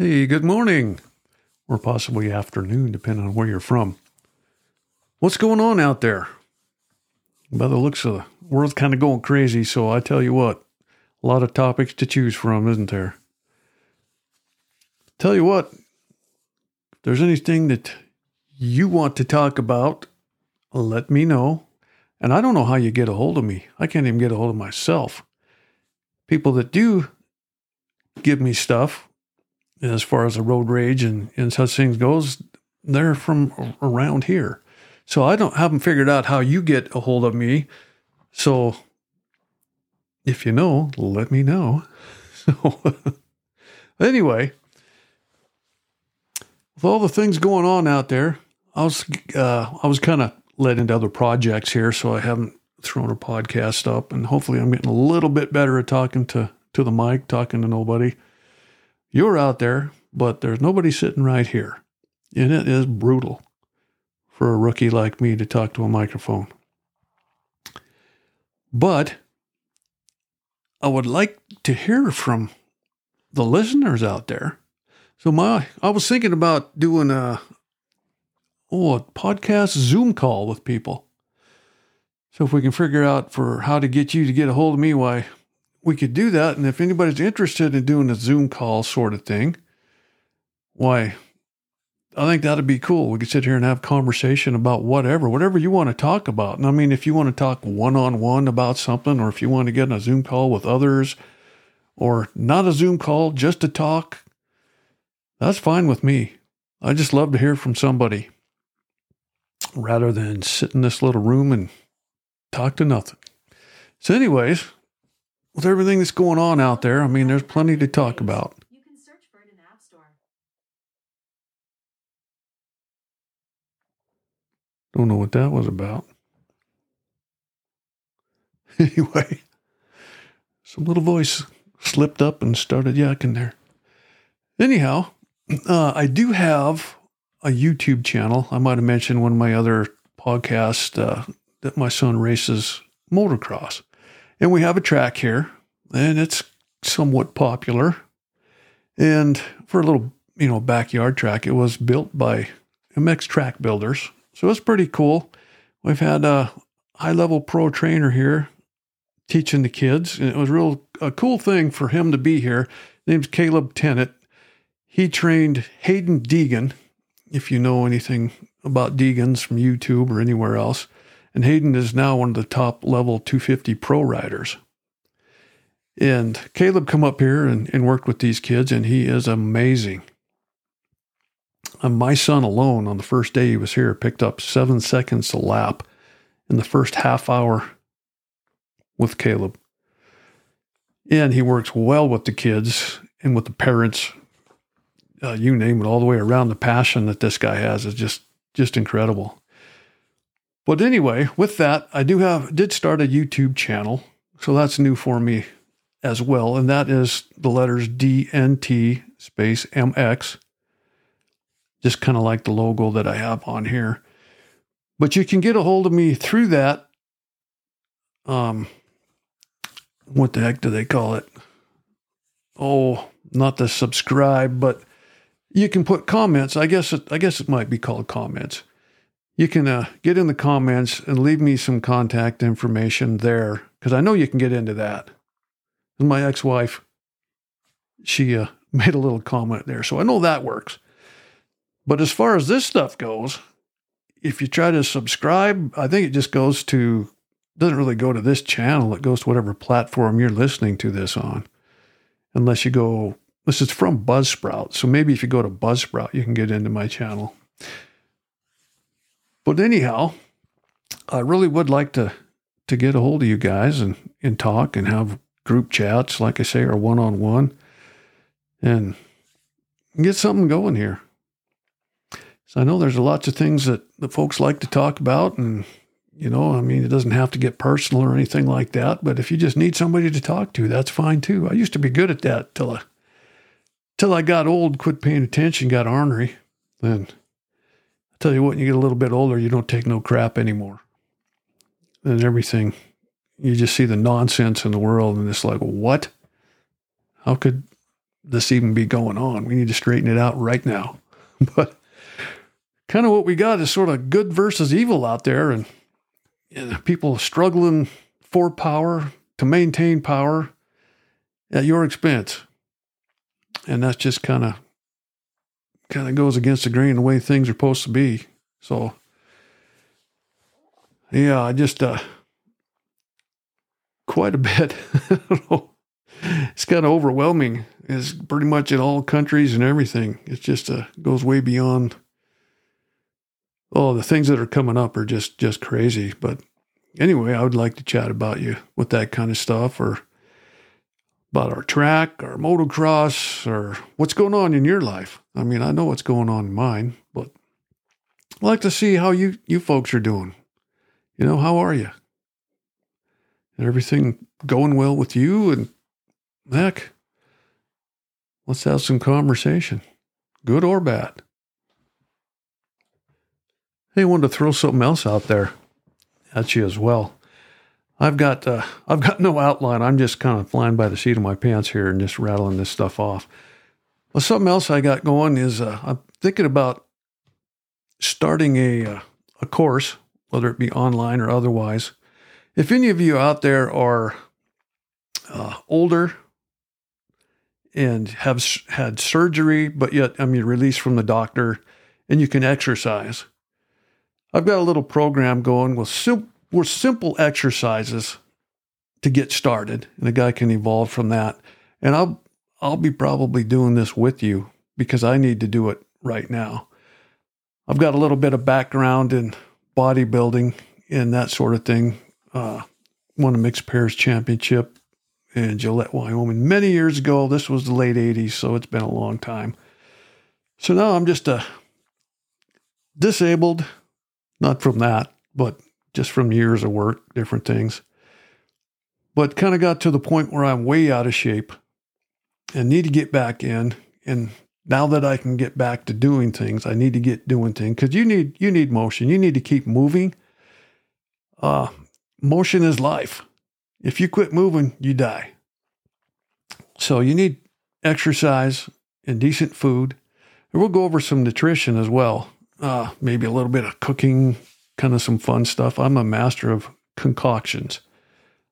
Hey, good morning, or possibly afternoon, depending on where you're from. What's going on out there? By the looks of the world's kind of going crazy, so I tell you what, a lot of topics to choose from, isn't there? Tell you what, if there's anything that you want to talk about, let me know. And I don't know how you get a hold of me. I can't even get a hold of myself. People that do give me stuff as far as the road rage and, and such things goes, they're from around here. So I don't haven't figured out how you get a hold of me. So if you know, let me know. So anyway, with all the things going on out there, I was uh, I was kind of led into other projects here, so I haven't thrown a podcast up, and hopefully I'm getting a little bit better at talking to to the mic, talking to nobody. You're out there, but there's nobody sitting right here, and it is brutal for a rookie like me to talk to a microphone. But I would like to hear from the listeners out there. So my I was thinking about doing a oh a podcast Zoom call with people. So if we can figure out for how to get you to get a hold of me, why we could do that. And if anybody's interested in doing a Zoom call sort of thing, why I think that'd be cool. We could sit here and have conversation about whatever, whatever you want to talk about. And I mean, if you want to talk one on one about something, or if you want to get in a Zoom call with others, or not a Zoom call, just to talk, that's fine with me. I just love to hear from somebody rather than sit in this little room and talk to nothing. So, anyways, with everything that's going on out there, I mean, there's plenty to talk about. Don't know what that was about. Anyway, some little voice slipped up and started yakking there. Anyhow, uh, I do have a YouTube channel. I might have mentioned one of my other podcasts uh, that my son races motocross. And we have a track here, and it's somewhat popular. And for a little, you know, backyard track, it was built by MX Track Builders so it's pretty cool. We've had a high level pro trainer here teaching the kids, and it was real a cool thing for him to be here. His name's Caleb Tennant. He trained Haiden Deegan, if you know anything about Deegans from YouTube or anywhere else. And Haiden is now one of the top level 250 pro riders. And Caleb come up here and, and worked with these kids, and he is amazing. And my son alone, on the first day he was here, picked up seven seconds a lap in the first half hour with Caleb. And he works well with the kids and with the parents. Uh, you name it, all the way around. The passion that this guy has is just just incredible. But anyway, with that, I do have did start a YouTube channel, so that's new for me as well, and that is the letters DNT space MX just kind of like the logo that I have on here. But you can get a hold of me through that. Um, what the heck do they call it? Oh, not the subscribe, but you can put comments. I guess it, I guess it might be called comments. You can uh, get in the comments and leave me some contact information there because I know you can get into that. And my ex-wife, she uh, made a little comment there, so I know that works. But as far as this stuff goes, if you try to subscribe, I think it just goes to doesn't really go to this channel. It goes to whatever platform you're listening to this on. Unless you go, this is from Buzzsprout. So maybe if you go to Buzzsprout, you can get into my channel. But anyhow, I really would like to to get a hold of you guys and, and talk and have group chats, like I say, or one on one, and get something going here. So I know there's lots of things that the folks like to talk about, and you know, I mean, it doesn't have to get personal or anything like that. But if you just need somebody to talk to, that's fine too. I used to be good at that till I till I got old, quit paying attention, got ornery. Then I tell you what, when you get a little bit older, you don't take no crap anymore. And everything, you just see the nonsense in the world, and it's like, what? How could this even be going on. We need to straighten it out right now. But kind of what we got is sort of good versus evil out there, and, and people struggling for power to maintain power at your expense. And that's just kind of kind of goes against the grain the way things are supposed to be. So yeah, I just uh quite a bit. it's kind of overwhelming. It's pretty much in all countries and everything. It just uh, goes way beyond. Oh, the things that are coming up are just just crazy. But anyway, I would like to chat about you with that kind of stuff, or about our track, our motocross, or what's going on in your life. I mean, I know what's going on in mine, but I'd like to see how you you folks are doing. You know, how are you? everything going well with you? And heck, let's have some conversation, good or bad. Hey, wanted to throw something else out there at you as well. I've got uh, I've got no outline. I'm just kind of flying by the seat of my pants here and just rattling this stuff off. Well, something else I got going is uh, I'm thinking about starting a uh, a course, whether it be online or otherwise, if any of you out there are uh, older and have had surgery, but yet, I mean, released from the doctor, and you can exercise, I've got a little program going with, sim- with simple exercises to get started, and a guy can evolve from that. And I'll I'll be probably doing this with you because I need to do it right now. I've got a little bit of background in bodybuilding and that sort of thing uh, won a mixed pairs championship in Gillette, Wyoming, many years ago. This was the late 80s, so it's been a long time. So now I'm just uh, disabled, not from that, but just from years of work, different things. But kind of got to the point where I'm way out of shape and need to get back in. And now that I can get back to doing things, I need to get doing things because you need you need motion. You need to keep moving. Uh, motion is life. If you quit moving, you die. So you need exercise and decent food. And we'll go over some nutrition as well. Uh, maybe a little bit of cooking, kind of some fun stuff. I'm a master of concoctions.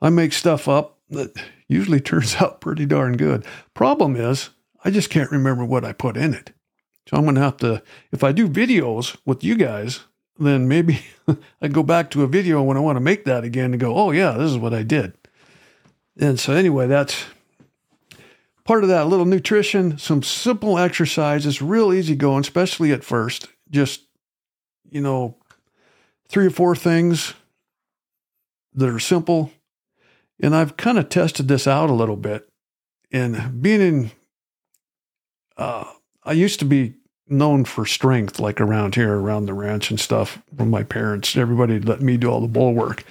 I make stuff up that usually turns out pretty darn good. Problem is, I just can't remember what I put in it. So I'm going to have to, if I do videos with you guys, then maybe I go back to a video when I want to make that again and go, oh, yeah, this is what I did. And so, anyway, that's part of that. Little nutrition, some simple exercises, real easy going, especially at first. Just, you know, three or four things that are simple. And I've kind of tested this out a little bit. And being in, uh, I used to be known for strength, like around here, around the ranch and stuff from my parents. Everybody let me do all the bull work.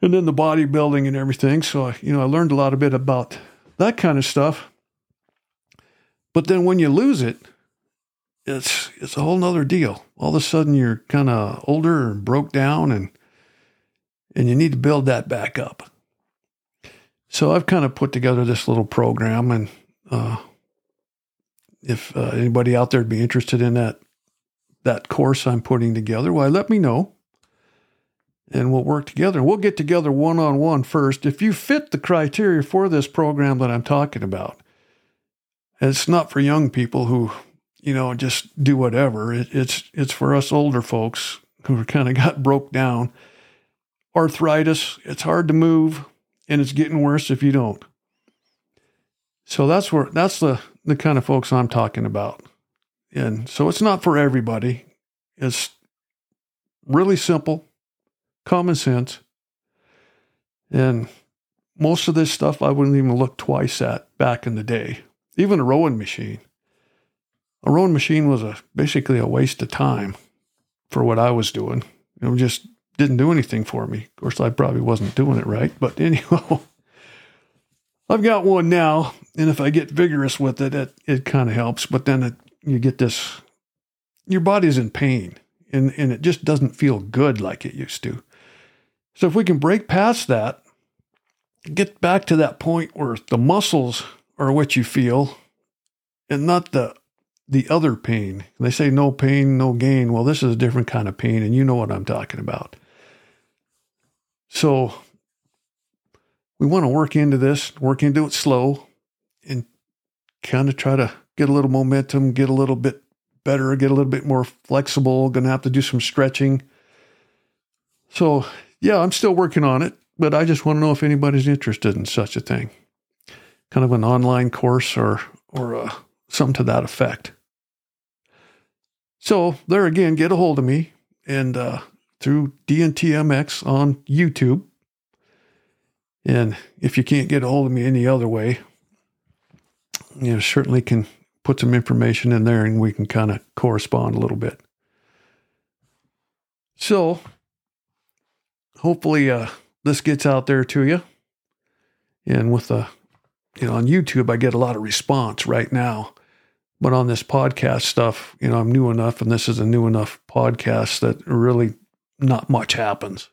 And then the bodybuilding and everything. So, I, you know, I learned a lot of bit about that kind of stuff. But then when you lose it, it's it's a whole nother deal. All of a sudden you're kind of older and broke down and and you need to build that back up. So I've kind of put together this little program and uh, if uh, anybody out there would be interested in that that course I'm putting together, why let me know. And we'll work together. We'll get together one on one first. If you fit the criteria for this program that I'm talking about, it's not for young people who, you know, just do whatever. It, it's it's for us older folks who kind of got broke down. Arthritis, it's hard to move, and it's getting worse if you don't. So that's where that's the the kind of folks I'm talking about. And so it's not for everybody. It's really simple, common sense. And most of this stuff I wouldn't even look twice at back in the day. Even a rowing machine. A rowing machine was a basically a waste of time for what I was doing. It just didn't do anything for me. Of course, I probably wasn't doing it right, but anyhow, I've got one now, and if I get vigorous with it, it, it kind of helps. But then it, you get this, your body's in pain, and, and it just doesn't feel good like it used to. So if we can break past that, get back to that point where the muscles are what you feel, and not the the other pain. They say no pain, no gain. Well, this is a different kind of pain, and you know what I'm talking about. So we want to work into this, work into it slow, and kind of try to get a little momentum, get a little bit better, get a little bit more flexible. Going to have to do some stretching. So, yeah, I'm still working on it, but I just want to know if anybody's interested in such a thing. Kind of an online course or or uh, something to that effect. So there again, get a hold of me and uh, through DNTMX on YouTube. And if you can't get a hold of me any other way, you know, certainly can put some information in there and we can kind of correspond a little bit. So hopefully uh, this gets out there to you. And with the, you know, on YouTube, I get a lot of response right now. But on this podcast stuff, you know, I'm new enough, and this is a new enough podcast that really not much happens.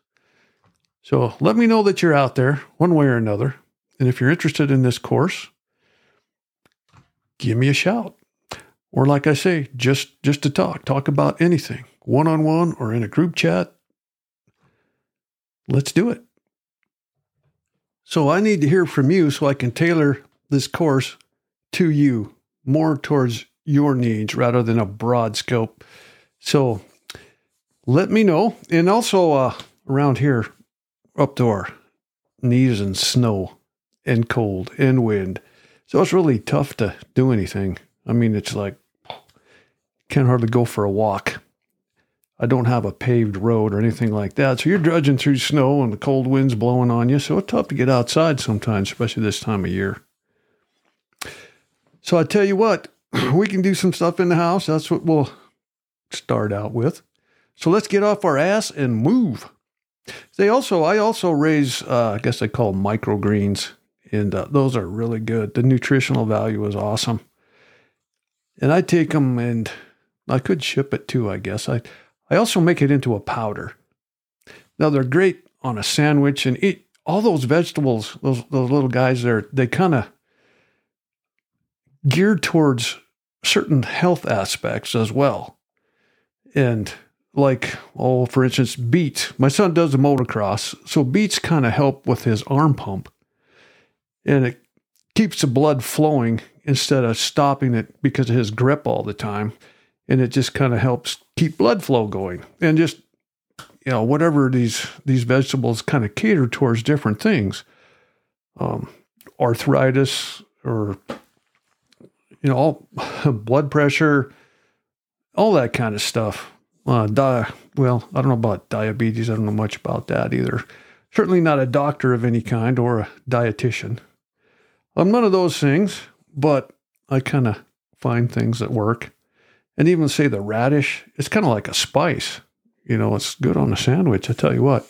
So let me know that you're out there one way or another. And if you're interested in this course, give me a shout. Or like I say, just just to talk, talk about anything, one on one or in a group chat. Let's do it. So I need to hear from you so I can tailor this course to you more towards your needs rather than a broad scope. So let me know. And also uh, around here, up to our knees in snow and cold and wind. So it's really tough to do anything. I mean, it's like, can't hardly go for a walk. I don't have a paved road or anything like that. So you're drudging through snow and the cold winds blowing on you. So it's tough to get outside sometimes, especially this time of year. So I tell you what, we can do some stuff in the house. That's what we'll start out with. So let's get off our ass and move. They also, I also raise, uh, I guess they call microgreens, and uh, those are really good. The nutritional value is awesome. And I take them and I could ship it too, I guess. I, I also make it into a powder. Now they're great on a sandwich and eat all those vegetables, those, those little guys there, they kind of geared towards certain health aspects as well. And like, oh, for instance, beets. My son does a motocross, so beets kind of help with his arm pump. And it keeps the blood flowing instead of stopping it because of his grip all the time. And it just kind of helps keep blood flow going. And just, you know, whatever these these vegetables kind of cater towards different things. Um, arthritis or you know, all blood pressure, all that kind of stuff. Uh, di- well, I don't know about diabetes. I don't know much about that either. Certainly not a doctor of any kind or a dietitian. I'm none of those things, but I kind of find things that work. And even say the radish, it's kind of like a spice. You know, it's good on a sandwich, I tell you what.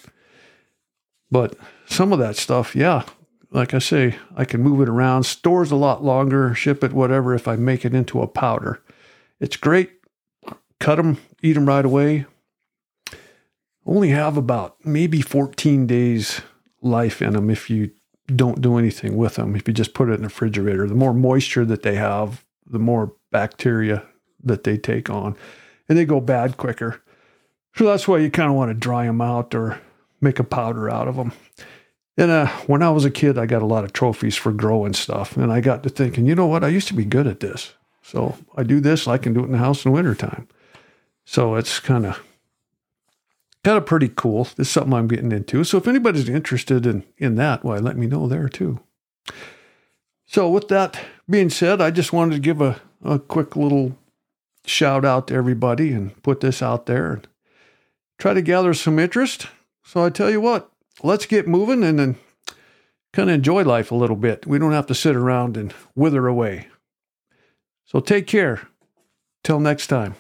But some of that stuff, yeah, like I say, I can move it around, stores a lot longer, ship it, whatever, if I make it into a powder. It's great. Cut them, eat them right away. Only have about maybe 14 days life in them if you don't do anything with them. If you just put it in the refrigerator, the more moisture that they have, the more bacteria that they take on, and they go bad quicker. So that's why you kind of want to dry them out or make a powder out of them. And uh, when I was a kid, I got a lot of trophies for growing stuff. And I got to thinking, you know what? I used to be good at this. So I do this, I can do it in the house in wintertime. So it's kind of kind of pretty cool. It's something I'm getting into. So if anybody's interested in in that, why let me know there too. So with that being said, I just wanted to give a, a quick little shout out to everybody and put this out there and try to gather some interest. So I tell you what, let's get moving and then kind of enjoy life a little bit. We don't have to sit around and wither away. So take care. Till next time.